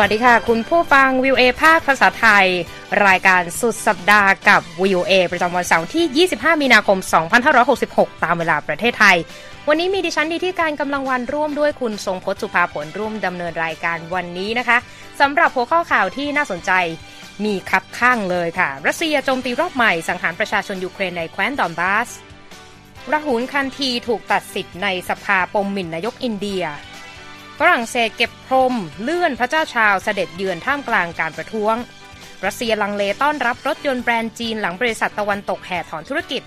วัสดีค่ะ คุณผู้ฟังวิวเอภาคภาษาไทย รายการสุดสัปดาห์กับวิวเอประจำวันเสาร์ที่ 25 มีนาคม 2566 ตามเวลาประเทศไทย วันนี้มีดิฉันดีที่การกำลังวันร่วมด้วยคุณทรงพจน์สุภาผลร่วมดำเนินรายการวันนี้นะคะสำหรับหัวข้อข่าวที่น่าสนใจมีคับข้างเลยค่ะ รัสเซียโจมตีรอบใหม่สังหารประชาชนยูเครนในแคว้นดอนบาสระหุนคันทีถูกตัดสิทธิ์ในสภาปมหมิ่นนายกอินเดีย ฝรั่งเศสเก็บพรม เลื่อนพระเจ้าชาร์ลส์เสด็จเยือนท่ามกลางการประท้วง รัสเซียลังเลต้อนรับรถยนต์แบรนด์จีนหลังบริษัทตะวันตกแห่ถอนธุรกิจ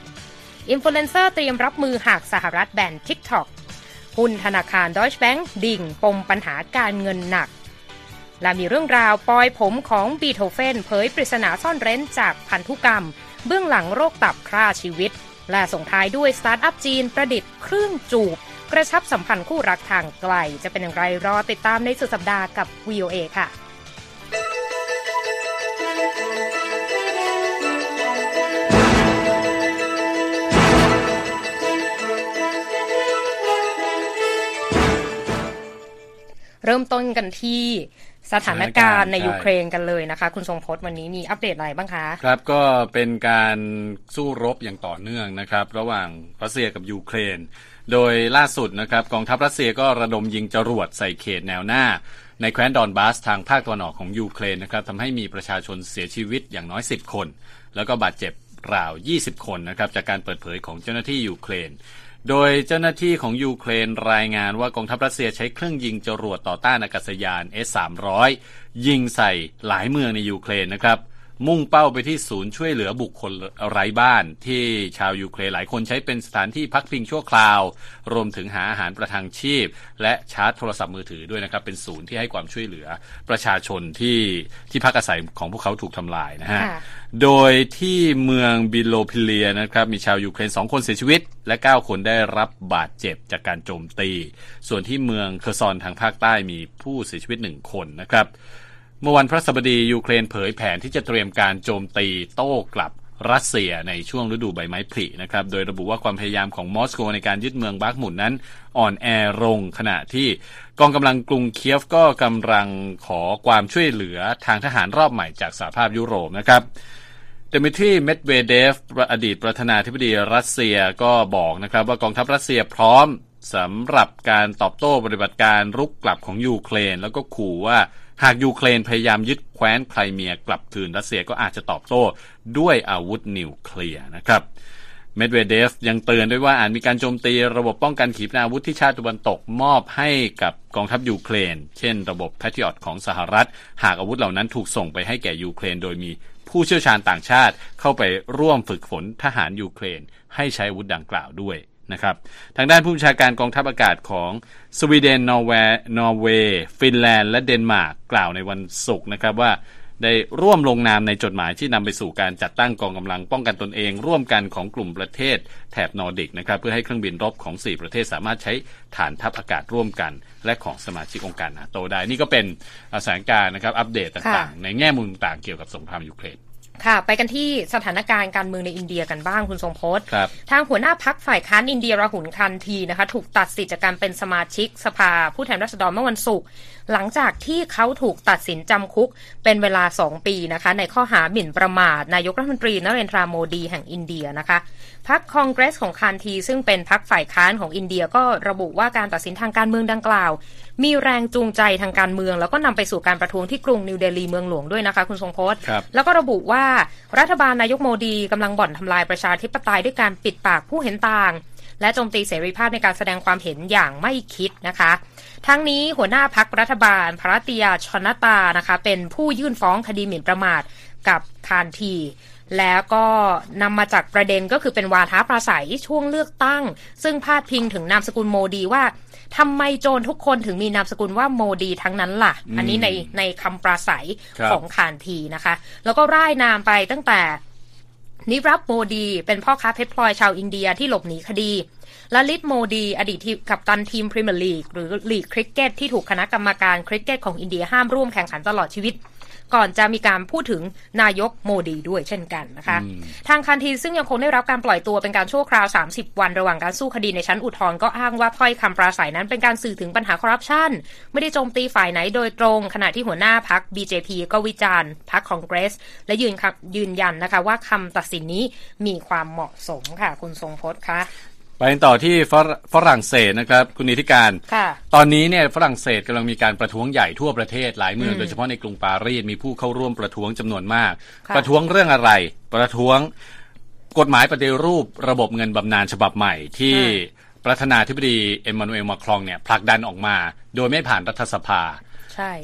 อินฟลูเอนเซอร์เตรียมรับมือหากสหรัฐแบน TikTok หุ้นธนาคารดอยช์แบงก์ดิ่งปมปัญหาการเงินหนัก และมีเรื่องราวปอยผมของบีโธเฟนเผยปริศนาซ่อนเร้นจากพันธุกรรม เบื้องหลังโรคตับฆ่าชีวิต และส่งท้ายด้วยสตาร์ทอัพจีนประดิษฐ์เครื่องจูบ กระชับสัมพันธ์คู่รักทางไกล จะเป็นอย่างไรรอติดตามในสุดสัปดาห์กับ VOA ค่ะเริ่มต้นกันที่สถานการณ์ในยูเครนกันเลยนะคะ คุณทรงพจน์วันนี้มีอัปเดตอะไรบ้างคะ ครับก็เป็นการสู้รบอย่างต่อเนื่องนะครับ ระหว่างรัสเซียกับยูเครน โดยล่าสุดนะครับกองทัพรัสเซียก็ระดมยิงจรวดใส่เขตแนวหน้า ในแคว้นดอนบาสทางภาคตะวันออกของยูเครนนะครับทำให้มีประชาชนเสียชีวิตอย่างน้อย 10 คน แล้วก็บาดเจ็บราว 20 คนนะครับจากการเปิดเผยของเจ้าหน้าที่ยูเครน โดยเจ้าหน้าที่ของยูเครนรายงานว่ากองทัพรัสเซียใช้เครื่องยิงจรวดต่อต้านอากาศยาน S-300 ยิงใส่หลายเมืองในยูเครนนะครับ มุ่งเป้าไปที่ศูนย์ช่วยเหลือบุคคลไร้บ้าน ที่ชาวยูเครนหลายคนใช้เป็นสถานที่พักพิงชั่วคราว รวมถึงหาอาหารประทังชีพ และชาร์จโทรศัพท์มือถือด้วยนะครับ เป็นศูนย์ที่ให้ความช่วยเหลือประชาชนที่ที่พักอาศัยของพวกเขาถูกทำลายนะฮะค่ะโดยที่เมืองบิโลพิเลียนะครับมีชาวยูเครน2คนเสียชีวิต และ 9 คนได้รับบาดเจ็บจากการโจมตี ส่วนที่เมืองเคอร์ซอนทางภาคใต้มีผู้เสียชีวิต1คนนะครับ เมื่อวันพฤหัสบดียูเครนเผยแผนที่จะเตรียมการโจมตีโต้กลับรัสเซียในช่วงฤดูใบไม้ผลินะครับ โดยระบุว่าความพยายามของมอสโกในการยึดเมืองบาร์กมุนนั้น อ่อนแอลงขณะที่กองกำลังกรุงเคียฟก็กำลังขอความช่วยเหลือทางทหารรอบใหม่จากสหภาพยุโรปนะครับเดมิทรีเมดเวเดฟอดีตประธานาธิบดีรัสเซียก็บอกนะครับว่ากองทัพรัสเซียพร้อมสำหรับการตอบโต้ปฏิบัติการรุกกลับของยูเครน แล้วก็ขู่ว่า หากยูเครนพยายามยึดแคว้นไครเมียกลับคืนรัสเซียก็อาจจะตอบโต้ด้วยอาวุธนิวเคลียร์นะครับเมดเวเดฟยังเตือนด้วยว่าอาจมีการโจมตีระบบป้องกันขีปนาวุธที่ชาติตะวันตกมอบให้กับกองทัพยูเครน เช่นระบบ Patriot ของสหรัฐ หากอาวุธเหล่านั้นถูกส่งไปให้แก่ยูเครน โดยมีผู้เชี่ยวชาญต่างชาติเข้าไปร่วมฝึกฝนทหารยูเครน ให้ใช้อาวุธดังกล่าวด้วย นะครับทางด้านผู้บัญชาการกองทัพอากาศของสวีเดนนอร์เวย์นอร์เวย์ฟินแลนด์และเดนมาร์กกล่าวในวันศุกร์นะครับว่าได้ร่วมลงนามในจดหมายที่นำไปสู่การจัดตั้งกองกำลังป้องกันตนเอง ร่วมกันของกลุ่มประเทศแถบนอร์ดิกนะครับเพื่อให้เครื่องบินรบของ 4 ประเทศสามารถใช้ฐานทัพอากาศร่วมกัน และของสมาชิกองค์การนาโตได้ นี่ก็เป็นสถานการณ์นะครับอัปเดตต่างๆ ในแง่มุมต่างๆเกี่ยวกับสงครามยูเครน ค่ะ ไปกันที่สถานการณ์การเมืองในอินเดียกันบ้างคุณทรงพจน์ครับทางหัวหน้าพรรคฝ่ายค้านอินเดียราหุลคานธีนะคะ ถูกตัดสิทธิ์จากการเป็นสมาชิกสภาผู้แทนราษฎรเมื่อวันศุกร์หลังจากที่เขาถูกตัดสินจำคุกเป็นเวลา 2 ปีนะคะ ในข้อหาหมิ่นประมาทนายกรัฐมนตรีนเรนทราโมดีแห่งอินเดียนะคะ พักคองเกรสของคันทีซึ่งเป็นพักฝ่ายค้านของอินเดียก็ระบุว่าการตัดสินทางการเมืองดังกล่าว มีแรงจูงใจทางการเมือง แล้วก็นำไปสู่การประท้วงที่กรุงนิวเดลีเมืองหลวงด้วยนะคะ คุณทรงพจน์ครับแล้วก็ระบุว่ารัฐบาลนายกโมดีกำลังบ่อนทำลายประชาธิปไตยด้วยการปิดปากผู้เห็นต่าง และโจมตีเสรีภาพในการแสดงความเห็นอย่างไม่คิดนะคะ ทั้งนี้หัวหน้าพรรครัฐบาลภารติยะชนตานะคะ เป็นผู้ยื่นฟ้องคดีหมิ่นประมาทกับคานธี แล้วก็นำมาจากประเด็นก็คือเป็นวาทะปราศัยช่วงเลือกตั้ง ซึ่งพาดพิงถึงนามสกุลโมดีว่าทำไมโจรทุกคนถึงมีนามสกุลว่าโมดีทั้งนั้นล่ะ อันนี้ในในคำปราศัยครับของคานธีนะคะ แล้วก็ร่ายนามไปตั้งแต่นิราฟโมดีเป็นพ่อค้าเพชรพลอยชาวอินเดียที่หลบหนีคดีลลิตโมดี อดีตทีมกัปตันทีมพรีเมียร์ลีกหรือลีกคริกเก็ตที่ถูกคณะกรรมการคริกเก็ตของอินเดียห้ามร่วมแข่งขันตลอดชีวิต ก่อนจะมีการพูดถึงนายกโมดีด้วยเช่นกันนะคะ ทางคานธีซึ่งยังคงได้รับการปล่อยตัวเป็นการชั่วคราว 30 วันระหว่างการสู้คดีในชั้นอุทธรณ์ก็อ้างว่าถ้อยคำปราศัยนั้นเป็นการสื่อถึงปัญหาคอร์รัปชันไม่ได้โจมตีฝ่ายไหนโดยตรง ขณะที่หัวหน้าพรรค BJP ก็วิจารณ์พรรคคองเกรส และยืนยืนยันนะคะว่าคำตัดสินนี้มีความเหมาะสมค่ะ คุณทรงพจน์คะ ไปต่อที่ฝรั่งเศสนะครับคุณนิติการ ตอนนี้เนี่ยฝรั่งเศสกำลังมีการประท้วงใหญ่ทั่วประเทศหลายเมืองโดยเฉพาะในกรุงปารีสมีผู้เข้าร่วมประท้วงจำนวนมาก ประท้วงเรื่องอะไร ประท้วงกฎหมายปฏิรูประบบเงินบำนาญฉบับใหม่ที่ประธานาธิบดีเอ็มมานูเอลมาครองเนี่ยผลักดันออกมา โดยไม่ผ่านรัฐสภา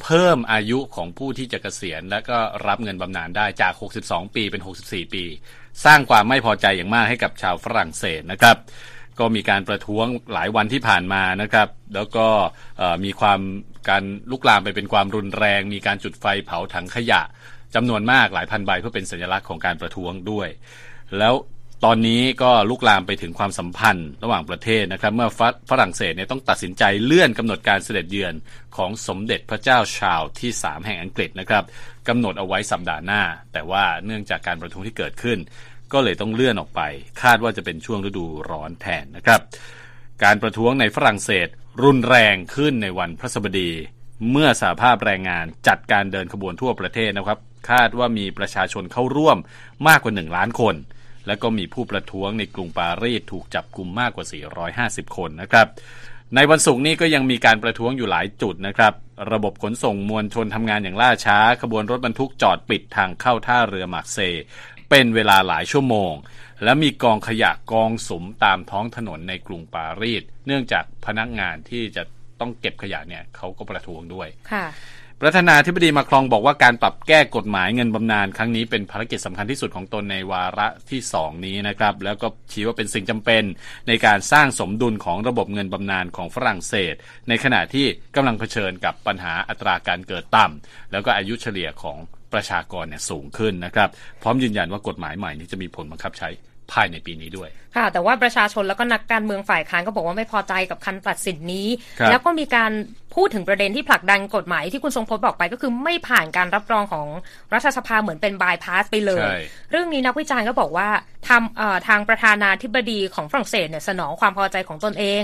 เพิ่มอายุของผู้ที่จะเกษียณ และก็รับเงินบำนาญได้จาก 62 ปีเป็น 64 ปี สร้างความไม่พอใจอย่างมากให้กับชาวฝรั่งเศสนะครับ ก็มีการประท้วงหลายวันที่ผ่านมานะครับ แล้วก็มีความการลุกลามไปเป็นความรุนแรง มีการจุดไฟเผาถังขยะจำนวนมากหลายพันใบเพื่อเป็นสัญลักษณ์ของการประท้วงด้วย แล้วตอนนี้ก็ลุกลามไปถึงความสัมพันธ์ระหว่างประเทศนะครับ เมื่อฝรั่งเศสเนี่ยต้องตัดสินใจเลื่อนกำหนดการเสด็จเยือนของสมเด็จพระเจ้าชาวที่ 3 แห่งอังกฤษนะครับกำหนดเอาไว้สัปดาห์หน้า แต่ว่าเนื่องจากการประท้วงที่เกิดขึ้น ก็เลยต้องเลื่อนออกไป คาดว่าจะเป็นช่วงฤดูร้อนแทนนะครับ การประท้วงในฝรั่งเศส รุนแรงขึ้นในวันพระสบดี เมื่อสาภาพแรงงานจัดการเดินขบวนทั่วประเทศนะครับ คาดว่ามีประชาชนเข้าร่วมมากกว่า 1 ล้านคน และก็มีผู้ประท้วงในกรุงปารีสถูกจับกลุ่มมากกว่า 450 คนนะครับในวันศุกร์นี้ก็ยังมีการประท้วงอยู่หลายจุดนะครับ ระบบขนส่งมวลชนทำงานอย่างล่าช้า ขบวนรถบรรทุกจอดปิดทางเข้าท่าเรือมาร์เซ เป็นเวลาหลายชั่วโมง และมีกองขยะกองสุมตามท้องถนนในกรุงปารีส เนื่องจากพนักงานที่จะต้องเก็บขยะเนี่ยเขาก็ประท้วงด้วยค่ะประธานาธิบดีมาครองบอกว่าการปรับแก้กฎหมายเงินบำนาญครั้งนี้เป็นภารกิจสำคัญที่สุดของตนในวาระที่สองนี้นะครับ แล้วก็ชี้ว่าเป็นสิ่งจำเป็นในการสร้างสมดุลของระบบเงินบำนาญของฝรั่งเศส ในขณะที่กำลังเผชิญกับปัญหาอัตราการเกิดต่ำแล้วก็อายุเฉลี่ยของ ประชากรเนี่ยสูงขึ้นนะครับ พร้อมยืนยันว่ากฎหมายใหม่นี้จะมีผลบังคับใช้ภายในปีนี้ด้วย ค่ะ แต่ว่าประชาชนแล้วก็นักการเมืองฝ่ายค้านก็บอกว่าไม่พอใจกับคันตัดสินนี้ แล้วก็มีการพูดถึงประเด็นที่ผลักดันกฎหมายที่คุณทรงพจน์บอกไปก็คือไม่ผ่านการรับรองของรัฐสภาเหมือนเป็นบายพาสไปเลย เรื่องนี้นักวิจารณ์ก็บอกว่าทำทางประธานาธิบดีของฝรั่งเศสเนี่ยสนองความพอใจของตนเอง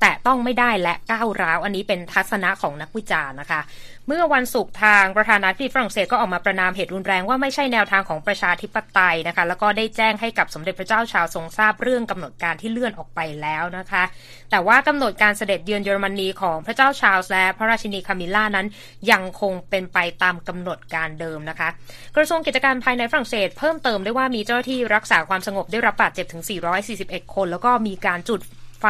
แต่ต้องไม่ได้และก้าวร้าว อันนี้เป็นทัศนะของนักวิจารณ์นะคะ เมื่อวันศุกร์ทางประธานาธิบดีฝรั่งเศสก็ออกมาประนามเหตุรุนแรงว่าไม่ใช่แนวทางของประชาธิปไตยนะคะ แล้วก็ได้แจ้งให้กับสมเด็จพระเจ้าชาวทรงทราบเรื่องกำหนดการที่เลื่อนออกไปแล้วนะคะ แต่ว่ากำหนดการเสด็จเยือนเยอรมนีของพระเจ้าชาวและพระราชินีคามิล่านั้นยังคงเป็นไปตามกำหนดการเดิมนะคะ กระทรวงกิจการภายในฝรั่งเศส เพิ่มเติมได้ว่ามีเจ้าหน้าที่รักษาความสงบได้รับบาดเจ็บถึง 441 คน แล้วก็มีการจุด ไฟ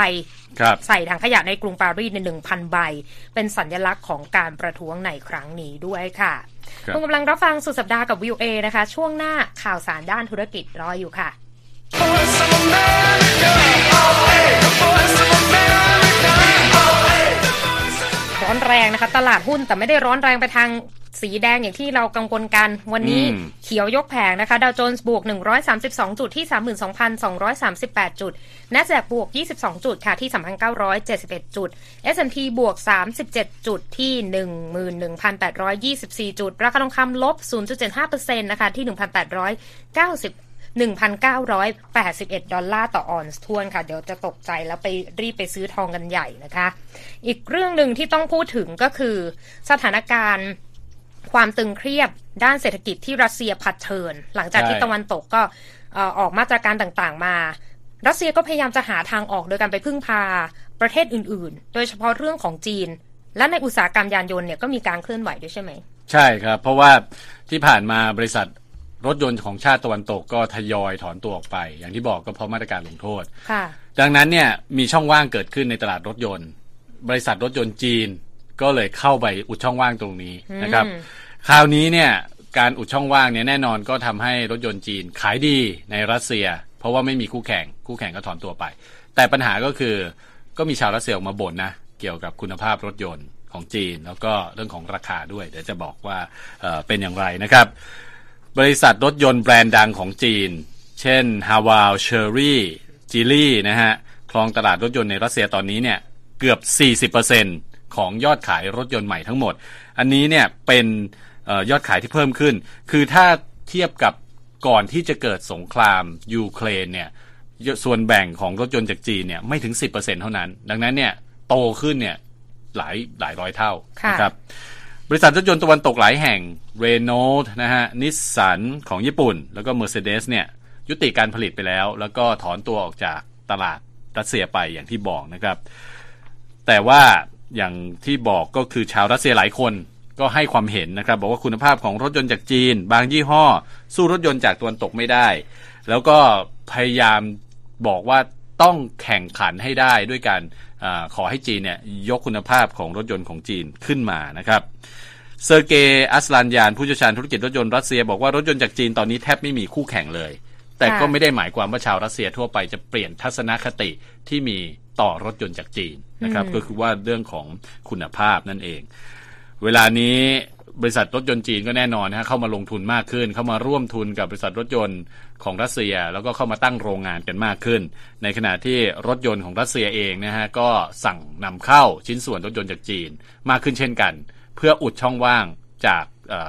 ใส่ถังขยะในกรุงปารีสในหนึ่งพันใบ เป็นสัญลักษณ์ของการประท้วงในครั้งนี้ด้วยค่ะคุณกำลังรับฟังสุดสัปดาห์กับวิวเอนะคะ ช่วงหน้าข่าวสารด้านธุรกิจรออยู่ค่ะ ร้อนแรงนะคะ ตลาดหุ้นแต่ไม่ได้ร้อนแรงไปทาง สีแดงอย่างที่เรากังวลกัน วันนี้เขียวยกแผงนะคะดาวโจนส์บวก 132 จุดที่ 32,238 จุด n a s d a q บวก 22 จุดค่ะที่ 3,971 จุด S&P บวก 37 จุดที่ 11,824 จุด ราคาทองคำลบ 0.75%นะคะที่ 1,890 1,981 ดอลลาร์ต่อออนซ์ทวนค่ะ เดี๋ยวจะตกใจแล้วไปรีบไปซื้อทองกันใหญ่นะคะ อีกเรื่องหนึ่งที่ต้องพูดถึงก็คือสถานการณ์ ความตึงเครียดด้านเศรษฐกิจที่รัสเซียผัดเชิญหลังจากที่ตะวันตกก็ออกมาตรการต่างๆ มา รัสเซียก็พยายามจะหาทางออกโดยการไปพึ่งพาประเทศอื่น ๆ โดยเฉพาะเรื่องของจีน และในอุตสาหกรรมยานยนต์เนี่ยก็มีการเคลื่อนไหวด้วยใช่ไหม ใช่ครับ เพราะว่าที่ผ่านมาบริษัทรถยนต์ของชาติตะวันตกก็ทยอยถอนตัวออกไป อย่างที่บอกก็เพราะมาตรการลงโทษดังนั้นเนี่ยมีช่องว่างเกิดขึ้นในตลาดรถยนต์ บริษัทรถยนต์จีน ก็เลยเข้าไปอุดช่องว่างตรงนี้นะครับ คราวนี้เนี่ยการอุดช่องว่างเนี่ยแน่นอนก็ทำให้รถยนต์จีนขายดีในรัสเซีย เพราะว่าไม่มีคู่แข่ง คู่แข่งก็ถอนตัวไป แต่ปัญหาก็คือก็มีชาวรัสเซียออกมาบ่นนะ เกี่ยวกับคุณภาพรถยนต์ของจีน แล้วก็เรื่องของราคาด้วย เดี๋ยวจะบอกว่าเเป็นอย่างไรนะครับ บริษัทรถยนต์แบรนด์ดังของจีน เช่นฮาวาลเชอรี่จิลี่นะฮะครองตลาดรถยนต์ในรัสเซียตอนนี้เนี่ยเกือบ 40% ของยอดขายรถยนต์ใหม่ทั้งหมด อันนี้เนี่ยเป็นออยอดขายที่เพิ่มขึ้น คือถ้าเทียบกับก่อนที่จะเกิดสงครามยูเครนเนี่ยส่วนแบ่งของรถยนต์จากจีนเนี่ยไม่ถึง 10%เท่านั้น ดังนั้นเนี่ยโตขึ้นเนี่ยหลายหลายร้อยเท่านะครับบริษัทรถยนต์ตะวันตกหลายแห่งเรโนลด์นะฮะนิสสันของญี่ปุ่น แล้วก็ Mercedes เนี่ยยุติการผลิตไปแล้ว แล้วก็ถอนตัวออกจากตลาดรัสเซียไปอย่างที่บอกนะครับ แต่ว่า อย่างที่บอกก็คือชาวรัสเซียหลายคนก็ให้ความเห็นนะครับ บอกว่าคุณภาพของรถยนต์จากจีน บางยี่ห้อ สู้รถยนต์จากตะวันตกไม่ได้ แล้วก็พยายามบอกว่าต้องแข่งขันให้ได้ด้วยการอขอให้จีนเนี่ยยกคุณภาพของรถยนต์ของจีนขึ้นมานะครับเซอร์เกย์อัสลานยานผู้เชี่ยวชาญธุรกิจรถยนต์รัสเซียบอกว่ารถยนต์จากจีนตอนนี้แทบไม่มีคู่แข่งเลย แต่ก็ไม่ได้หมายความว่าชาวรัสเซียทั่วไปจะเปลี่ยนทัศนคติที่มี ต่อรถยนต์จากจีนนะครับ ก็คือว่าเรื่องของคุณภาพนั่นเอง เวลานี้บริษัทรถยนต์จีนก็แน่นอนนะฮะเข้ามาลงทุนมากขึ้น เข้ามาร่วมทุนกับบริษัทรถยนต์ของรัสเซีย แล้วก็เข้ามาตั้งโรงงานกันมากขึ้น ในขณะที่รถยนต์ของรัสเซียเองนะฮะก็สั่งนำเข้าชิ้นส่วนรถยนต์จากจีนมากขึ้นเช่นกัน เพื่ออุดช่องว่างจาก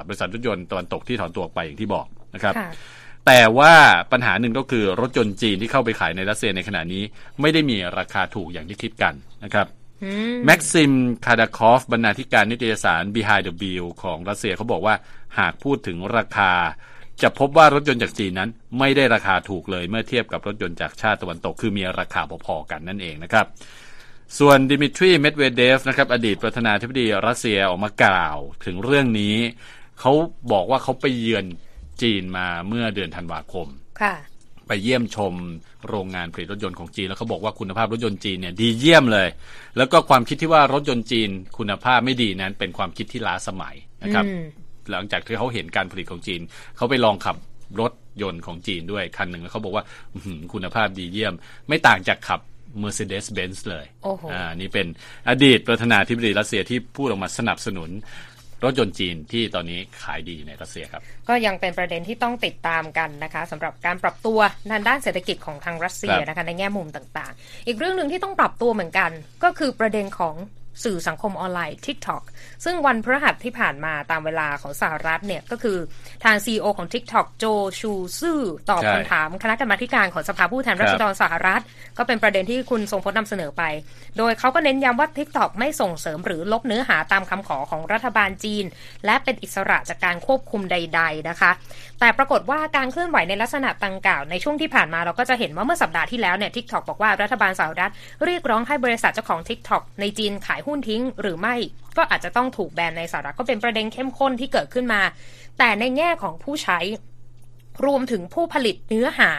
บริษัทรถยนต์ตะวันตกที่ถอนตัวไปอย่างที่บอกนะครับ แต่ว่าปัญหาหนึ่งก็คือรถยนต์จีนที่เข้าไปขายในรัสเซียในขณะนี้ ไม่ได้มีราคาถูกอย่างที่คิดกันนะครับแม็กซิมคาดาคอฟบรรณาธิการนิตยสาร Behind the Wheel ของรัสเซียเขาบอกว่าหากพูดถึงราคา จะพบว่ารถยนต์จากจีนนั้น ไม่ได้ราคาถูกเลยเมื่อเทียบกับรถยนต์จากชาติตะวันตก คือมีราคาพอๆกันนั่นเองนะครับ ส่วนดิมิทรีเมดเวเดฟนะครับอดีตประธานาธิบดีรัสเซียออกมากล่าวถึงเรื่องนี้เขาบอกว่าเขาไปเยือน จีนมาเมื่อเดือนธันวาคมค่ะไปเยี่ยมชมโรงงานผลิตรถยนต์ของจีน แล้วเขาบอกว่าคุณภาพรถยนต์จีนเนี่ยดีเยี่ยมเลย แล้วก็ความคิดที่ว่ารถยนต์จีนคุณภาพไม่ดีนั้นเป็นความคิดที่ล้าสมัยนะครับ หลังจากที่เขาเห็นการผลิตของจีน เขาไปลองขับรถยนต์ของจีนด้วยคันหนึ่งแล้วเขาบอกว่าคุณภาพดีเยี่ยม ไม่ต่างจากขับ Mercedes-Benz เลยอ่า นี่เป็นอดีตประธานาธิบดีรัสเซียที่พูดออกมาสนับสนุน รถยนต์จีนที่ตอนนี้ขายดีในรัสเซียครับ ก็ยังเป็นประเด็นที่ต้องติดตามกันนะคะสำหรับการปรับตัวในด้านเศรษฐกิจของทางรัสเซียนะคะในแง่มุมต่างๆ อีกเรื่องหนึ่งที่ต้องปรับตัวเหมือนกัน ก็คือประเด็นของ สื่อสังคมออนไลน์ TikTok ซึ่งวันพฤหัสที่ผ่านมาตามเวลาของสหรัฐเนี่ย ก็คือทาง CEO ของ TikTok โจชูซื่อตอบคำถามคณะกรรมาการของสภาผู้แทนราษฎรสหรัฐ ก็เป็นประเด็นที่คุณทรงพจน์นำเสนอไป โดยเขาก็เน้นย้ำว่า TikTok ไม่ส่งเสริมหรือลบเนื้อหาตามคำขอของรัฐบาลจีน และเป็นอิสระจากการควบคุมใด ๆนะคะ แต่ปรากฏว่าการเคลื่อนไหวในลักษณะตังกล่าวในช่วงที่ผ่านมาเราก็จะเห็นว่าเมื่อสัปดาห์ที่แล้วเนี่ย TikTok บอกว่ารัฐบาลสหรัฐเรียกร้องให้บริษัทเจ้าของ TikTok ในจีนขายหุ้นทิ้งหรือไม่ก็อาจจะต้องถูกแบนในสหรัฐก็เป็นประเด็นเข้มข้นที่เกิดขึ้นมา แต่ในแง่ของผู้ใช้ รวมถึงผู้ผลิตเนื้อหา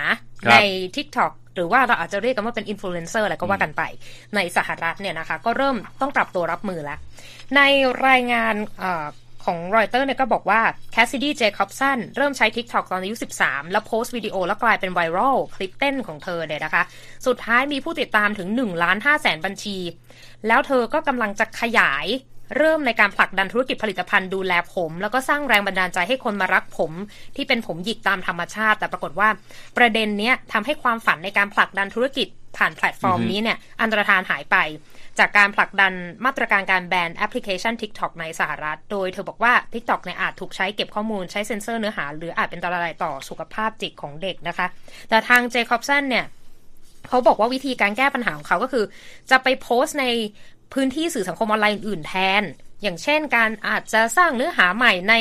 ใน TikTok หรือว่าเราอาจจะเรียกกันว่าเป็นอินฟลูเอนเซอร์อะไรก็ว่ากันไป ในสหรัฐเนี่ยนะคะ ก็เริ่มต้องปรับตัวรับมือแล้ว ในรายงานของรอยเตอร์เนี่ยก็บอกว่าแคสซิดี้เจคอบสันเริ่มใช้ TikTok ตอนอายุ 13 แล้วโพสต์วิดีโอแล้วกลายเป็นไวรัลคลิปเต้นของเธอเนี่ยนะคะ สุดท้ายมีผู้ติดตามถึง1ล้าน5แสนบัญชี แล้วเธอก็กำลังจะขยายเริ่มในการผลักดันธุรกิจผลิตภัณฑ์ดูแลผม แล้วก็สร้างแรงบันดาลใจให้คนมารักผม ที่เป็นผมหยิกตามธรรมชาติ แต่ปรากฏว่าประเด็นเนี้ยทำให้ความฝันในการผลักดันธุรกิจผ่านแพลตฟอร์มนี้เนี่ยอันตรธานหายไป จากการผลักดันมาตรการการแบนแอปพลิเคชัน TikTok ในสหรัฐ โดยเธอบอกว่า TikTok เนี่ยอาจถูกใช้เก็บข้อมูลใช้เซ็นเซอร์เนื้อหา หรืออาจเป็นอันตรายต่อสุขภาพจิตของเด็กนะคะ แต่ทางเจคอบสันเนี่ยเขาบอกว่าวิธีการแก้ปัญหาของเขาก็คือ จะไปโพสต์ในพื้นที่สื่อสังคมออนไลน์อื่นแทน อย่างเช่นการอาจจะสร้างเนื้อหาใหม่ใน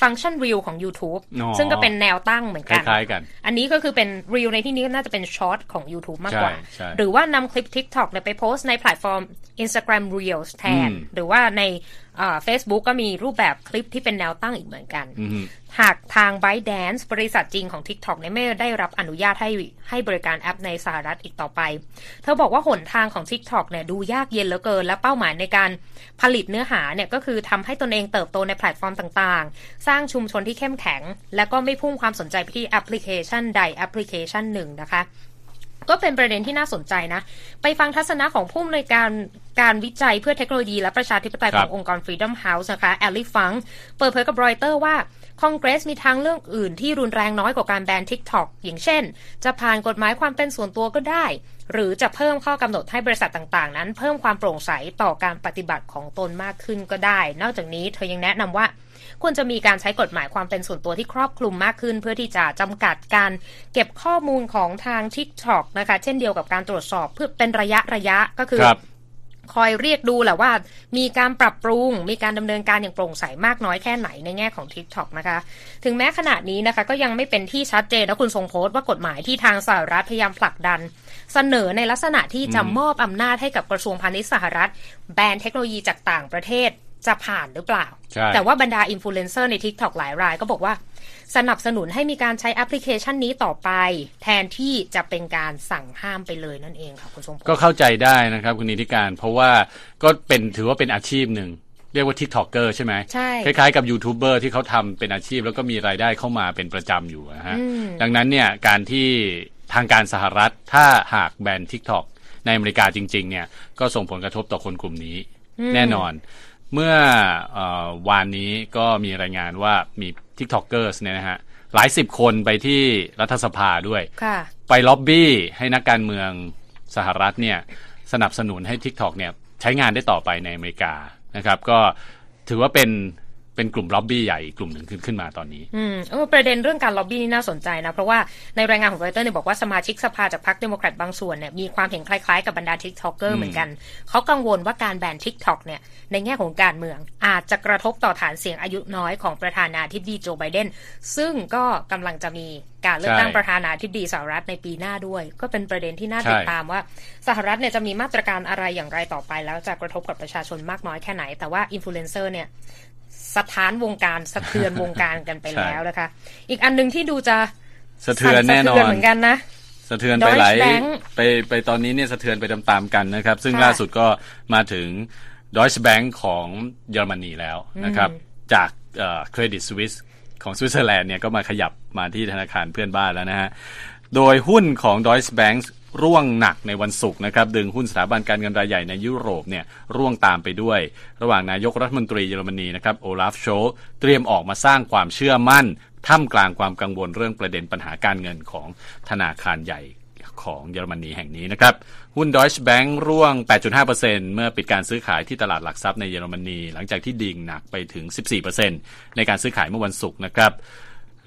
ฟังก์ชัน Reels ของ YouTube ซึ่งก็เป็นแนวตั้งเหมือนกัน คล้ายๆกัน อันนี้ก็คือเป็น Reels ในที่นี้น่าจะเป็น Shorts ของ YouTube มากกว่า หรือว่านำคลิป TikTok ไปโพสต์ในแพลตฟอร์ม Instagram Reels แทน หรือว่าในเฟซบุ๊กก็มีรูปแบบคลิปที่เป็นแนวตั้งอีกเหมือนกัน หากทาง ByteDance บริษัทจีนของ TikTok เนี่ยไม่ได้รับอนุญาตให้ให้บริการแอปในสหรัฐอีกต่อไป เธอบอกว่าหนทางของ TikTok เนี่ยดูยากเย็นเหลือเกิน และเป้าหมายในการผลิตเนื้อหาเนี่ยก็คือทำให้ตนเองเติบโตในแพลตฟอร์มต่างๆ สร้างชุมชนที่เข้มแข็ง และก็ไม่พุ่งความสนใจไปที่แอปพลิเคชันใดแอปพลิเคชันหนึ่งนะคะก็เป็นประเด็นที่น่าสนใจนะ ไปฟังทัศนะของผู้อำนวยการการวิจัยเพื่อเทคโนโลยีและประชาธิปไตยขององค์กร Freedom House นะคะ Allie Funk เปิดเผยกับรอยเตอร์ว่า คอนเกรสมีทางเรื่องอื่นที่รุนแรงน้อยกว่าการแบน TikTok อย่างเช่น จะผ่านกฎหมายความเป็นส่วนตัวก็ได้ หรือจะเพิ่มข้อกำหนดให้บริษัทต่างๆ นั้น เพิ่มความโปร่งใสต่อการปฏิบัติของตนมากขึ้นก็ได้ นอกจากนี้เธอยังแนะนำว่าควรจะมีการใช้กฎหมายความเป็นส่วนตัวที่ครอบคลุมมากขึ้น เพื่อที่จะจำกัดการเก็บข้อมูลของทาง TikTok นะคะ เช่นเดียวกับการตรวจสอบเพื่อเป็นระยะระยะก็คือค คอยเรียกดูแหละว่า มีการปรับปรุง มีการดำเนินการอย่างโปร่งใสมากน้อยแค่ไหนในแง่ของ TikTok นะคะ ถึงแม้ขณะนี้นะคะก็ยังไม่เป็นที่ชัดเจนนะคุณทรงพจน์ว่ากฎหมายที่ทางสหรัฐพยายามผลักดัน เสนอในลักษณะที่จะมอบอำนาจให้กับกระทรวงพาณิชย์สหรัฐ แบนเทคโนโลยีจากต่างประเทศจะผ่านหรือเปล่าใช่แต่ว่าบรรดาอินฟลูเอนเซอร์ใน TikTok หลายรายก็บอกว่า สนับสนุนให้มีการใช้แอปพลิเคชันนี้ต่อไป แทนที่จะเป็นการสั่งห้ามไปเลยนั่นเองค่ะคุณทรงพจน์ก็เข้าใจได้นะครับคุณนิติการ เพราะว่าก็เป็นถือว่าเป็นอาชีพหนึ่งเรียกว่า TikToker ใช่ไหมใช่คล้ายๆกับยูทูบเบอร์ที่เขาทำเป็นอาชีพแล้วก็มีรายได้เข้ามาเป็นประจำอยู่นะฮะอืมดังนั้นเนี่ยการที่ทางการสหรัฐถ้าหากแบน TikTok ในอเมริกาจริง ๆ เนี่ยก็ส่งผลกระทบต่อคนกลุ่มนี้ แน่นอน เมื่อเออวานนี้ก็มีรายงานว่ามี TikTokers เนี่ยนะฮะหลายสิบคนไปที่รัฐสภาด้วยค่ะไปล็อบบี้ให้นักการเมืองสหรัฐเนี่ยสนับสนุนให้ TikTok เนี่ยใช้งานได้ต่อไปในอเมริกานะครับ ก็ถือว่าเป็น เป็นกลุ่มล็อบบี้ใหญ่กลุ่มหนึ่งขึ้นขึ้นมาตอนนี้ อืมเออประเด็นเรื่องการล็อบบี้นี่น่าสนใจนะ เพราะว่าในรายงานของรอยเตอร์เนี่ยบอกว่าสมาชิกสภาจากพรรคเดโมแครตบางส่วนเนี่ยมีความเห็นคล้ายๆกับบรรดา TikToker เหมือนกัน เขากังวลว่าการแบน TikTok เนี่ยในแง่ของการเมือง อาจจะกระทบต่อฐานเสียงอายุน้อยของประธานาธิบดีโจไบเดนซึ่งก็กำลังจะมีการเลือกตั้งประธานาธิบดีสหรัฐในปีหน้าด้วย ก็เป็นประเด็นที่น่าติดตามว่าสหรัฐเนี่ยจะมีมาตรการอะไรอย่างไรต่อไป แล้วจะกระทบกับประชาชนมากน้อยแค่ไหน แต่ว่าอินฟลูเอนเซอร์เนี่ย สถานวงการสะเทือนวงการกันไปใช่แล้วนะคะ อีกอันหนึงที่ดูจะสะเทือนแน่นอสั่สะเทืนเหมือนกันนะสะเทือนไปหลาย Deutsche Bank ไปไปตอนนี้เนี่ยสะเทือนไปตามๆกันนะครับ ซึ่งค่ะล่าสุดก็มาถึง Deutsche Bank ของเยอรมนีแล้วนะครับ จาก Credit Suisse ของสวิตเซอร์แลนด์เนี่ยก็มาขยับมาที่ธนาคารเพื่อนบ้านแล้วนะฮะ โดยหุ้นของ Deutsche Bank ร่วงหนักในวันศุกร์นะครับ ดึงหุ้นสถาบันการเงินรายใหญ่ในยุโรปเนี่ยร่วงตามไปด้วย ระหว่างนายกรัฐมนตรีเยอรมนีนะครับโอลาฟโชลซ์เตรียมออกมาสร้างความเชื่อมั่นท่ามกลางความกังวลเรื่องประเด็นปัญหาการเงินของธนาคารใหญ่ของเยอรมนีแห่งนี้นะครับ หุ้น Deutsche Bank ร่วง 8.5%เมื่อปิดการซื้อขายที่ตลาดหลักทรัพย์ในเยอรมนี หลังจากที่ดิ่งหนักไปถึง 14%ในการซื้อขายเมื่อวันศุกร์นะครับ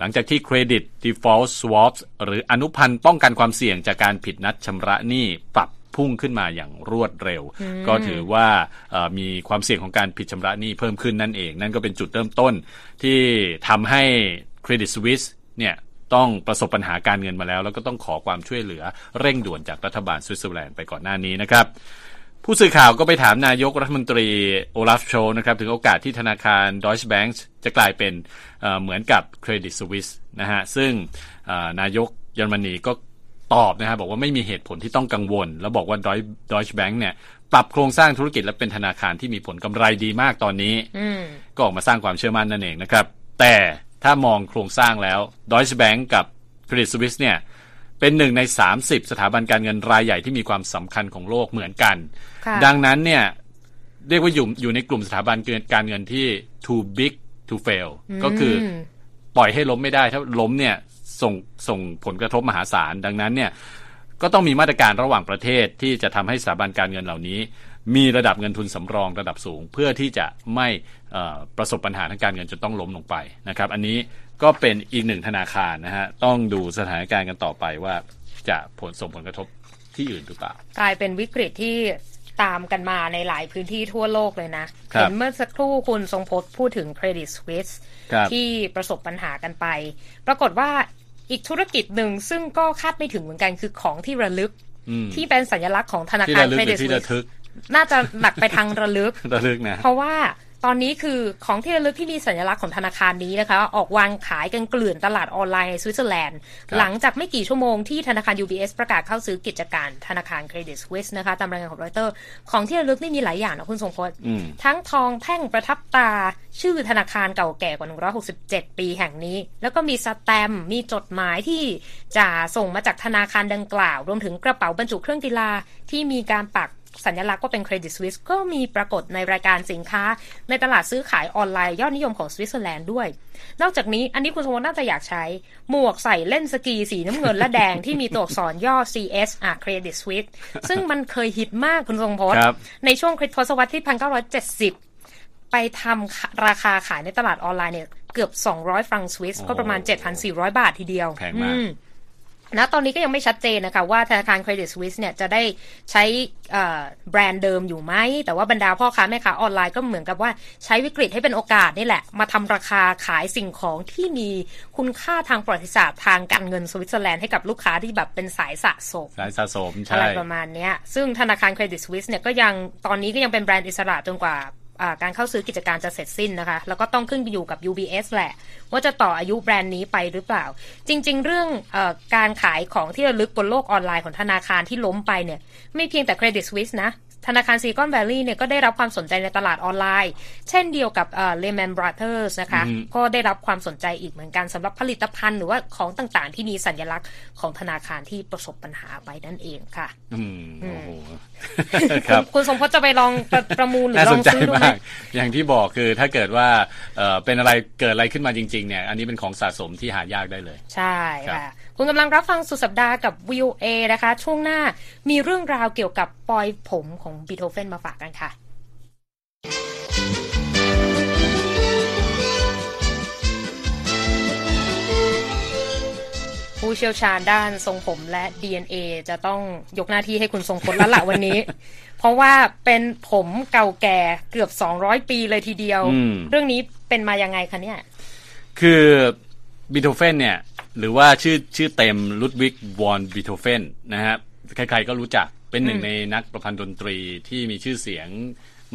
ลังจากที่เครดิต default swaps หรืออนุพันธ์ป้องกันความเสี่ยงจากการผิดนัดชำระหนี้ปรับพุ่งขึ้นมาอย่างรวดเร็ว ก็ถือว่าเอ่อมีความเสี่ยงของการผิดชำระหนี้เพิ่มขึ้นนั่นเอง นั่นก็เป็นจุดเริ่มต้นที่ทำให้ Credit Suisse เนี่ยต้องประสบปัญหาการเงินมาแล้ว แล้วก็ต้องขอความช่วยเหลือเร่งด่วนจากรัฐบาลสวิตเซอร์แลนด์ไปก่อนหน้านี้นะครับ ผู้สื่อข่าวก็ไปถามนายกรัฐมนตรีโอลาฟโชลนะครับถึงโอกาสที่ธนาคาร Deutsche Bank จะกลายเป็นเอ่อเหมือนกับ Credit Suisse นะฮะซึ่งเอ่อนายกเยอรมนีก็ตอบนะฮะบอกว่าไม่มีเหตุผลที่ต้องกังวล แล้วบอกว่า Deutsche Deutsche Bank เนี่ยปรับโครงสร้างธุรกิจและเป็นธนาคารที่มีผลกำไรดีมากตอนนี้อืมก็ออกมาสร้างความเชื่อมั่นนั่นเองนะครับ แต่ถ้ามองโครงสร้างแล้ว Deutsche Bank กับ Credit Suisse เนี่ย เป็นหนึ่งใน 30 สถาบันการเงินรายใหญ่ที่มีความสำคัญของโลกเหมือนกันค่ะดังนั้นเนี่ยเรียกว่าอยู่อยู่ในกลุ่มสถาบันการเงินที่ too big to fail ก็คืออปล่อยให้ล้มไม่ได้ถ้าล้มเนี่ยส่งส่งผลกระทบมหาศาลดังนั้นเนี่ยก็ต้องมีมาตรการระหว่างประเทศที่จะทำให้สถาบันการเงินเหล่านี้ มีระดับเงินทุนสำรองระดับสูง เพื่อที่จะไม่เอ่อประสบปัญหาทางการเงินจนต้องล้มลงไปนะครับ อันนี้ ก็เป็นอีกหนึ่งธนาคารนะฮะ ต้องดูสถานการณ์กันต่อไปว่าจะผลส่งผลกระทบที่อื่นหรือเปล่า กลายเป็นวิกฤตที่ตามกันมาในหลายพื้นที่ทั่วโลกเลยนะครับเห็นเมื่อสักครู่คุณทรงพจน์พูดถึง Credit Suisse ครับที่ประสบปัญหากันไป ปรากฏว่าอีกธุรกิจหนึ่งซึ่งก็คาดไม่ถึงเหมือนกันคือของที่ระลึกอืมที่เป็นสัญลักษณ์ของธนาที่คารระลึกหรือ Credit ที่ระ Suisse ทึกน่าจะหนักไปทางระลึกระลึกนะเพราะว่า ตอนนี้คือของที่ระลึกที่มีสัญลักษณ์ของธนาคารนี้นะคะ ออกวางขายกันเกลื่อนตลาดออนไลน์ในสวิตเซอร์แลนด์ครับหลังจากไม่กี่ชั่วโมงที่ธนาคาร UBS ประกาศเข้าซื้อกิจการธนาคาร Credit Suisse นะคะตามรายงานของรอยเตอร์ ของที่ระลึกนี่มีหลายอย่างนะคุณทรงพจน์อืมทั้งทองแท่งประทับตา ชื่อธนาคารเก่าแก่กว่า 167 ปีแห่งนี้ แล้วก็มีสแตมป์มีจดหมายที่จะส่งมาจากธนาคารดังกล่าว รวมถึงกระเป๋าบรรจุเครื่องกีฬาที่มีการปัก สัญลักษณ์ว่าเป็น Credit Suisse ก็มีปรากฏในรายการสินค้า ในตลาดซื้อขายออนไลน์ยอดนิยมของสวิตเซอร์แลนด์ด้วย นอกจากนี้อันนี้คุณสมวน่าจะอยากใช้ หมวกใส่เล่นสกีสีน้ำเงินและแดงที่มีตัวอักษรย่อ CS อะ Credit Suisse ซึ่งมันเคยฮิตมากคุณทรงพจน์ครับในช่วงคริสตศตวรรษที่ 1970ไปทำราคาขายในตลาดออนไลน์เนี่ย เกือบ 200 ฟรังก์สวิสก็ประมาณ 7,400 บาททีเดียว แพงมาก นะตอนนี้ก็ยังไม่ชัดเจนนะคะว่าธนาคาร Credit Suisse เนี่ยจะได้ใช้แบรนด์เดิมอยู่ไหม แต่ว่าบรรดาพ่อค้าแม่ค้าออนไลน์ก็เหมือนกับว่าใช้วิกฤตให้เป็นโอกาสนี่แหละ มาทำราคาขายสิ่งของที่มีคุณค่าทางประวัติศาสตร์ทางการเงินสวิตเซอร์แลนด์ให้กับลูกค้าที่แบบเป็นสายสะสม สายสะสมอะใช่ไรประมาณเนี้ยซึ่งธนาคาร Credit Suisse เนี่ยก็ยังตอนนี้ก็ยังเป็นแบรนด์อิสระจนกว่าอ่า การเข้าซื้อกิจการจะเสร็จสิ้นนะคะ แล้วก็ต้องขึ้นไปอยู่กับ UBS แหละ ว่าจะต่ออายุแบรนด์นี้ไปหรือเปล่า จริง ๆ เรื่องอการขายของที่ระลึกบนโลกออนไลน์ของธนาคารที่ล้มไปเนี่ย ไม่เพียงแต่เครดิตสวิสนะ ธนาคารซีคอนแวลลีย์เนี่ยก็ได้รับความสนใจในตลาดออนไลน์ เช่นเดียวกับเอ่อ Lehman Brothers นะคะอืมก็ได้รับความสนใจอีกเหมือนกันสำหรับผลิตภัณฑ์หรือว่าของต่างๆ ที่มีสัญลักษณ์ของธนาคารที่ประสบปัญหาไปนั่นเองค่ะอืมโอ้โหครับคุณคุณสมพจน์จะไปลองประประมูลหรือน่าลสอนงใจซื้อดูไหมมากอย่างที่บอกคือถ้าเกิดว่าเอ่อเป็นอะไรเกิดอะไรขึ้นมาจริงๆเนี่ยอันนี้เป็นของสะสมที่หายากได้เลย ใช่ครับค่ะ คุณกำลังรับฟังสุดสัปดาห์กับ VOA นะคะ ช่วงหน้ามีเรื่องราวเกี่ยวกับปลอยผมของบีโธเฟนมาฝากกันค่ะผู้เชี่ยวชาญด้านทรงผมและ DNA จะต้องยกหน้าที่ให้คุณทรงพลแล้วละวันนี้ เพราะว่าเป็นผมเก่าแก่เกือบ 200 ปีเลยทีเดียวอืมเรื่องนี้เป็นมายังไงคะเนี่ย คือบีโธเฟนเนี่ย หรือว่าชื่อชื่อเต็มลุดวิกวอนบีโธเฟนนะฮะใครๆก็รู้จักเป็นหนึ่งในนักประพันธ์ดนตรีที่มีชื่อเสียง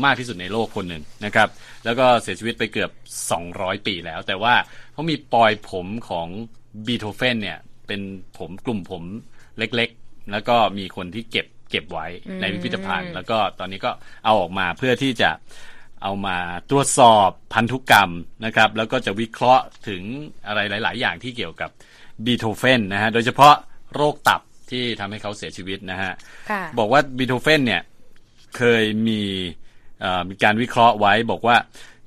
มากที่สุดในโลกคนหนึ่งนะครับ แล้วก็เสียชีวิตไปเกือบ 200 ปีแล้ว แต่ว่าเขามีปลอยผมของบีโธเฟนเนี่ยเป็นผมกลุ่มผมเล็กๆ แล้วก็มีคนที่เก็บเก็บไว้ในพิพิธภัณฑ์ แล้วก็ตอนนี้ก็เอาออกมาเพื่อที่จะเอามาตรวจสอบพันธุกรรมนะครับ แล้วก็จะวิเคราะห์ถึงอะไรหลาย ๆ อย่างที่เกี่ยวกับ บีโธเฟนนะฮะโดยเฉพาะโรคตับที่ทำให้เขาเสียชีวิตนะฮะค่ะบอกว่าบีโธเฟนเนี่ยเคยมีเอ่อมีการวิเคราะห์ไว้บอกว่า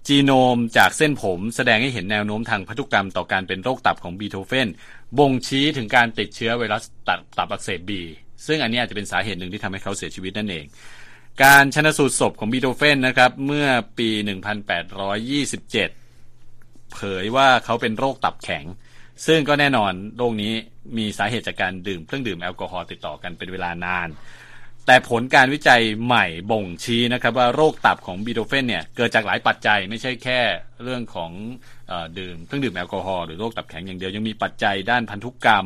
จีโนมจากเส้นผมแสดงให้เห็นแนวโน้มทางพันธุกรรมต่อการเป็นโรคตับของบีโธเฟน บ่งชี้ถึงการติดเชื้อไวรัสตับตับอักเสบบี ซึ่งอันนี้อาจจะเป็นสาเหตุหนึ่งที่ทำให้เขาเสียชีวิตนั่นเอง การชนสูตรศพของบีโธเฟนนะครับเมื่อปี 1827 เผยว่าเขาเป็นโรคตับแข็ง ซึ่งก็แน่นอนโรคนี้มีสาเหตุจากการดื่มเครื่องดื่มแอลกอฮอล์ติดต่อกันเป็นเวลานาน แต่ผลการวิจัยใหม่บ่งชี้นะครับว่าโรคตับของบีโธเฟนเนี่ยเกิดจากหลายปัจจัยไม่ใช่แค่เรื่องของเออดื่มเครื่องดื่มแอลกอฮอล์หรือโรคตับแข็งอย่างเดียวยังมีปัจจัยด้านพันธุกรรม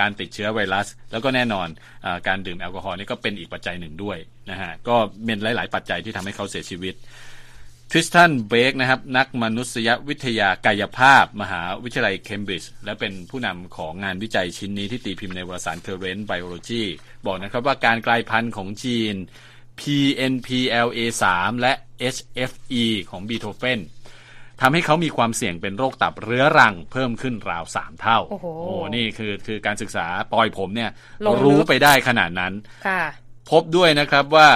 การติดเชื้อไวรัส แล้วก็แน่นอนเออการดื่มแอลกอฮอล์นี่ก็เป็นอีกปัจจัยหนึ่งด้วยนะฮะก็เป็นหลาย ๆ ปัจจัยที่ทำให้เขาเสียชีวิต ทริสตันเบกนะครับนักมนุษยวิทยากายภาพ มหาวิทยาลัยเคมบริดจ์และเป็นผู้นำของงานวิจัยชิ้นนี้ที่ตีพิมพ์ในวารสาร Current Biology บอกนะครับว่าการกลายพันธุ์ของจีน PNPLA3 และ HFE ของบีโธเฟนทำให้เขามีความเสี่ยงเป็นโรคตับเรื้อรังเพิ่มขึ้นราว3เท่า โอ้โห นี่คือคือการศึกษาปอยผมเนี่ยลงลึกรู้ไปได้ขนาดนั้นค่ะพบด้วยนะครับว่า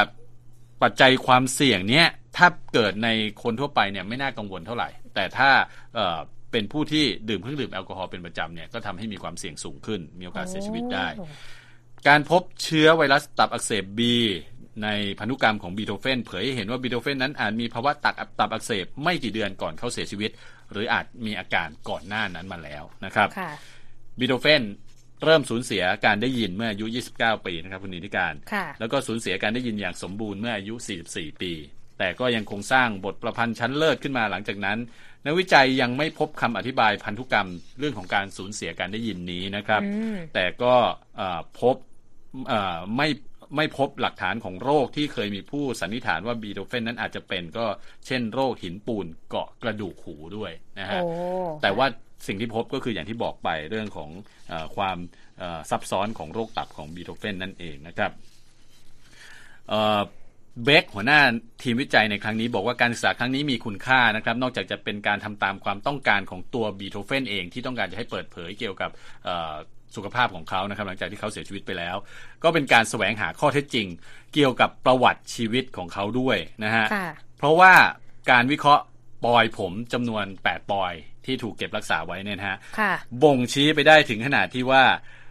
ปัจจัยความเสี่ยงเนี้ย ถ้าเกิดในคนทั่วไปเนี่ยไม่น่ากังวลเท่าไหร่ แต่ถ้าเอ่อเป็นผู้ที่ดื่มเครื่องดื่มแอลกอฮอล์เป็นประจำเนี่ยก็ทำให้มีความเสี่ยงสูงขึ้น มีโอกาสเสียชีวิตได้โอ้การพบเชื้อไวรัสตับอักเสบบีในพันธุกรรมของบีโธเฟนเผยให้เห็นว่าบีโธเฟนนั้นอาจมีภาวะตับตับอักเสบไม่กี่เดือนก่อนเขาเสียชีวิต หรืออาจมีอาการก่อนหน้านั้นมาแล้วนะครับค่ะบีโธเฟนเริ่มสูญเสียการได้ยินเมื่ออายุ 29 ปีนะครับคุณนิติการค่ะแล้วก็สูญเสียการได้ยินอย่างสมบูรณ์เมื่ออายุ 44 ปี แต่ก็ยังคงสร้างบทประพันธ์ชั้นเลิศขึ้นมาหลังจากนั้น นักวิจัยยังไม่พบคำอธิบายพันธุกรรมเรื่องของการสูญเสียการได้ยินนี้นะครับอืมแต่ก็เอ่อพบเอ่อไม่ไม่พบหลักฐานของโรคที่เคยมีผู้สันนิษฐานว่าบีโทเฟนนั้นอาจจะเป็นก็เช่นโรคหินปูนเกาะกระดูกหูด้วยนะฮะโอ้แต่ว่าสิ่งที่พบก็คืออย่างที่บอกไปเรื่องของเออความเอ่อซับซ้อนของโรคตับของบีโทเฟนนั่นเองนะครับ เอ่อเบคหัวหน้าทีมวิจัยในครั้งนี้บอกว่าการศึกษาครั้งนี้มีคุณค่านะครับ นอกจากจะเป็นการทำตามความต้องการของตัวบีโทเฟนเองที่ต้องการจะให้เปิดเผยเกี่ยวกับเอ่อสุขภาพของเขานะครับ หลังจากที่เขาเสียชีวิตไปแล้ว ก็เป็นการแสวงหาข้อเท็จจริง เกี่ยวกับประวัติชีวิตของเขาด้วยนะฮะค่ะเพราะว่าการวิเคราะห์ปลอยผมจำนวน 8ปลอยที่ถูกเก็บรักษาไว้เนี่ยนะฮะค่ะบ่งชี้ไปได้ถึงขนาดที่ว่า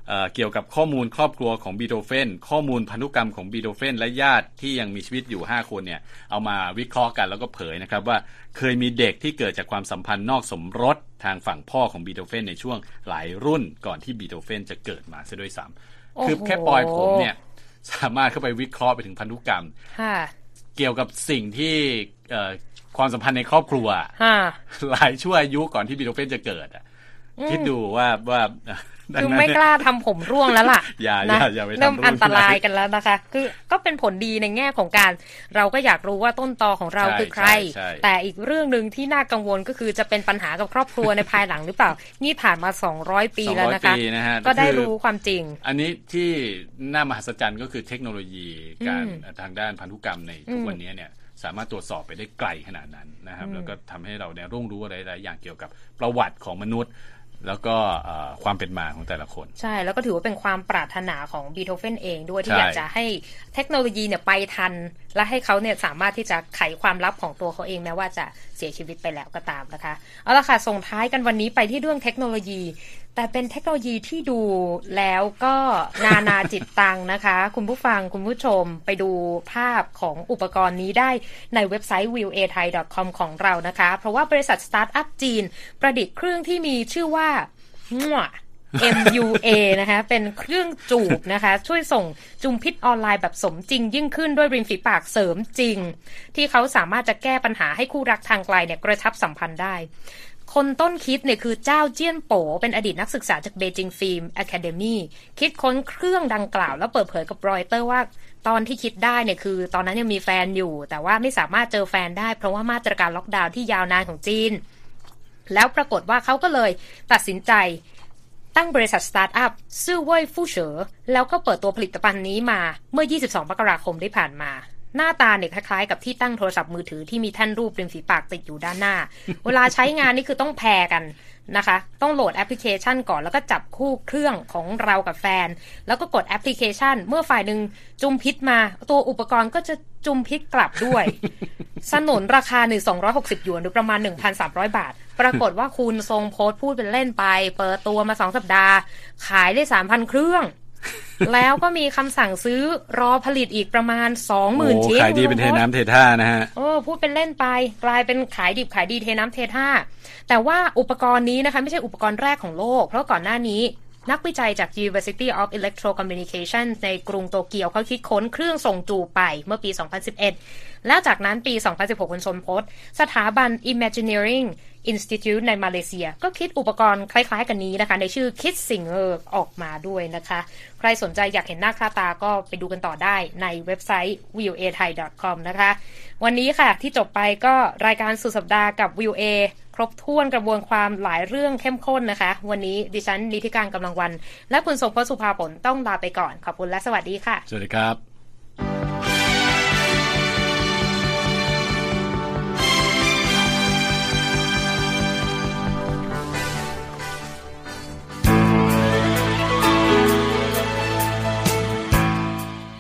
เอ่อเกี่ยวกับข้อมูลครอบครัวของบีโธเฟนข้อมูลพันธุกรรมของบีโธเฟนและญาติที่ยังมีชีวิตอยู่ 5 คนเนี่ยเอามาวิเคราะห์กันแล้วก็เผยนะครับว่าเคยมีเด็กที่เกิดจากความสัมพันธ์นอกสมรสทางฝั่งพ่อของบีโธเฟนในช่วงหลายรุ่นก่อนที่บีโธเฟนจะเกิดมาซะด้วยซ้ำคือแค่ปลอยผมเนี่ยสามารถเข้าไปวิเคราะห์ไปถึงพันธุกรรมค่ะเกี่ยวกับสิ่งที่เอ่อความสัมพันธ์ในครอบครัวค่ะหลายชั่วอายุก่อนที่บีโธเฟนจะเกิดอะคิดดูว่าว่าดัง คือนั้นไม่เนี่ยกล้าทำผมร่วงแล้วล่ะอย่านะอย่าอย่าไปทำเริ่มร่วงอันตรายกันแล้วนะคะ คือก็เป็นผลดีในแง่ของการ เราก็อยากรู้ว่าต้นตอของเราใช่คือใครใช่ใช่แต่อีกเรื่องหนึ่งที่น่ากังวลก็คือจะเป็นปัญหากับครอบครัวในภายหลังหรือเปล่า นี่ผ่านมา 200 ปีสองแล้วร้อยนะคะปีนะฮะก็ได้คือรู้ความจริง อันนี้ที่น่ามหัศจรรย์ก็คือเทคโนโลยีการอืมทางด้านพันธุกรรมในทุกอืมวันนี้เนี่ยสามารถตรวจสอบไปได้ไกลขนาดนั้นนะครับ แล้วก็ทำให้เราเนี่ยร่วงรู้อะไรหลายๆอย่างเกี่ยวกับประวัติของมนุษย์ แล้วก็เอ่อความเป็นมาของแต่ละคน ใช่แล้วก็ถือว่าเป็นความปรารถนาของบีโธเฟนเองด้วยที่ใช่อยากจะให้เทคโนโลยีเนี่ยไปทัน และให้เขาเนี่ยสามารถที่จะไขความลับของตัวเขาเองแม้ว่าจะเสียชีวิตไปแล้วก็ตามนะคะ เอาละค่ะส่งท้ายกันวันนี้ไปที่เรื่องเทคโนโลยี แต่เป็นเทคโนโลยีที่ดูแล้วก็นานาจิตตังนะคะ คุณผู้ฟังคุณผู้ชมไปดูภาพของอุปกรณ์นี้ได้ในเว็บไซต์ viewai.com ของเรานะคะ เพราะว่าบริษัทสตาร์ทอัพจีน ประดิษฐ์เครื่องที่มีชื่อว่ามั่ว MUA นะคะเป็นเครื่องจูบนะคะ ช่วยส่งจุมพิษออนไลน์แบบสมจริง ยิ่งขึ้นด้วยริมฝีปากเสริมจริง ที่เขาสามารถจะแก้ปัญหาให้คู่รักทางไกลเนี่ยกระชับสัมพันธ์ได้ คนต้นคิดเนี่ยคือเจ้าเจี้ยนโป๋เป็นอดีตนักศึกษาจาก Beijing Film Academy คิดค้นเครื่องดังกล่าว แล้วเปิดเผยกับรอยเตอร์ว่าตอนที่คิดได้เนี่ยคือ ตอนนั้นยังมีแฟนอยู่ แต่ว่าไม่สามารถเจอแฟนได้ เพราะว่ามาตรการล็อกดาวน์ที่ยาวนานของจีน แล้วปรากฏว่าเขาก็เลยตัดสินใจตั้งบริษัทสตาร์ทอัพซื่อเว่ยฟู่เฉอแล้วก็เปิดตัวผลิตภัณฑ์นี้มาเมื่อ 22มกราคมที่ผ่านมา หน้าตาเนี่ยคล้ายๆ กับที่ตั้งโทรศัพท์มือถือที่มีแท่นรูปริมฝีปากติดอยู่ด้านหน้า เวลาใช้งานนี่คือต้องแพรกันนะคะ ต้องโหลดแอปพลิเคชันก่อนแล้วก็จับคู่เครื่องของเรากับแฟน แล้วก็กดแอปพลิเคชัน เมื่อฝ่ายหนึ่งจุมพิษมา ตัวอุปกรณ์ก็จะจุมพิษกลับด้วย สนุนราคา 1 260หยวนหรือประมาณ 1,300 บาท ปรากฏว่าคุณทรงโพสต์พูดเป็นเล่นไป เปิดตัวมา 2 สัปดาห์ ขายได้ 3,000 เครื่อง แล้วก็มีคำสั่งซื้อรอผลิตอีกประมาณ20,000โอ้ชิ้นขายดีเป็นเทน้ำเทท่านะฮะเออพูดเป็นเล่นไปกลายเป็นขายดิบขายดีเทน้ำเทท่า แต่ว่าอุปกรณ์นี้นะคะไม่ใช่อุปกรณ์แรกของโลก เพราะก่อนหน้านี้นักวิจัยจาก University of Electrocommunication ในกรุงโตเกียวเขาคิดค้นเครื่องส่งจูบไปเมื่อปี 2011แล้วจากนั้นปี 2016 คุณชนพจน์สถาบัน Imagineering Institute ในมาเลเซีย ก็คิดอุปกรณ์คล้ายๆกันนี้นะคะ ในชื่อ Kid Singer ออกมาด้วยนะคะ ใครสนใจอยากเห็นหน้าค่าตาก็ไปดูกันต่อได้ในเว็บไซต์ viewai.com นะคะ วันนี้ค่ะที่จบไปก็รายการสุดสัปดาห์กับ View A ครบถ้วนกระบวนความหลายเรื่องเข้มข้นนะคะ วันนี้ดิฉันนิติการกำลังวัน และคุณทรงพจน์สุภาผลต้องลาไปก่อน ขอบคุณและสวัสดีค่ะ สวัสดีครับ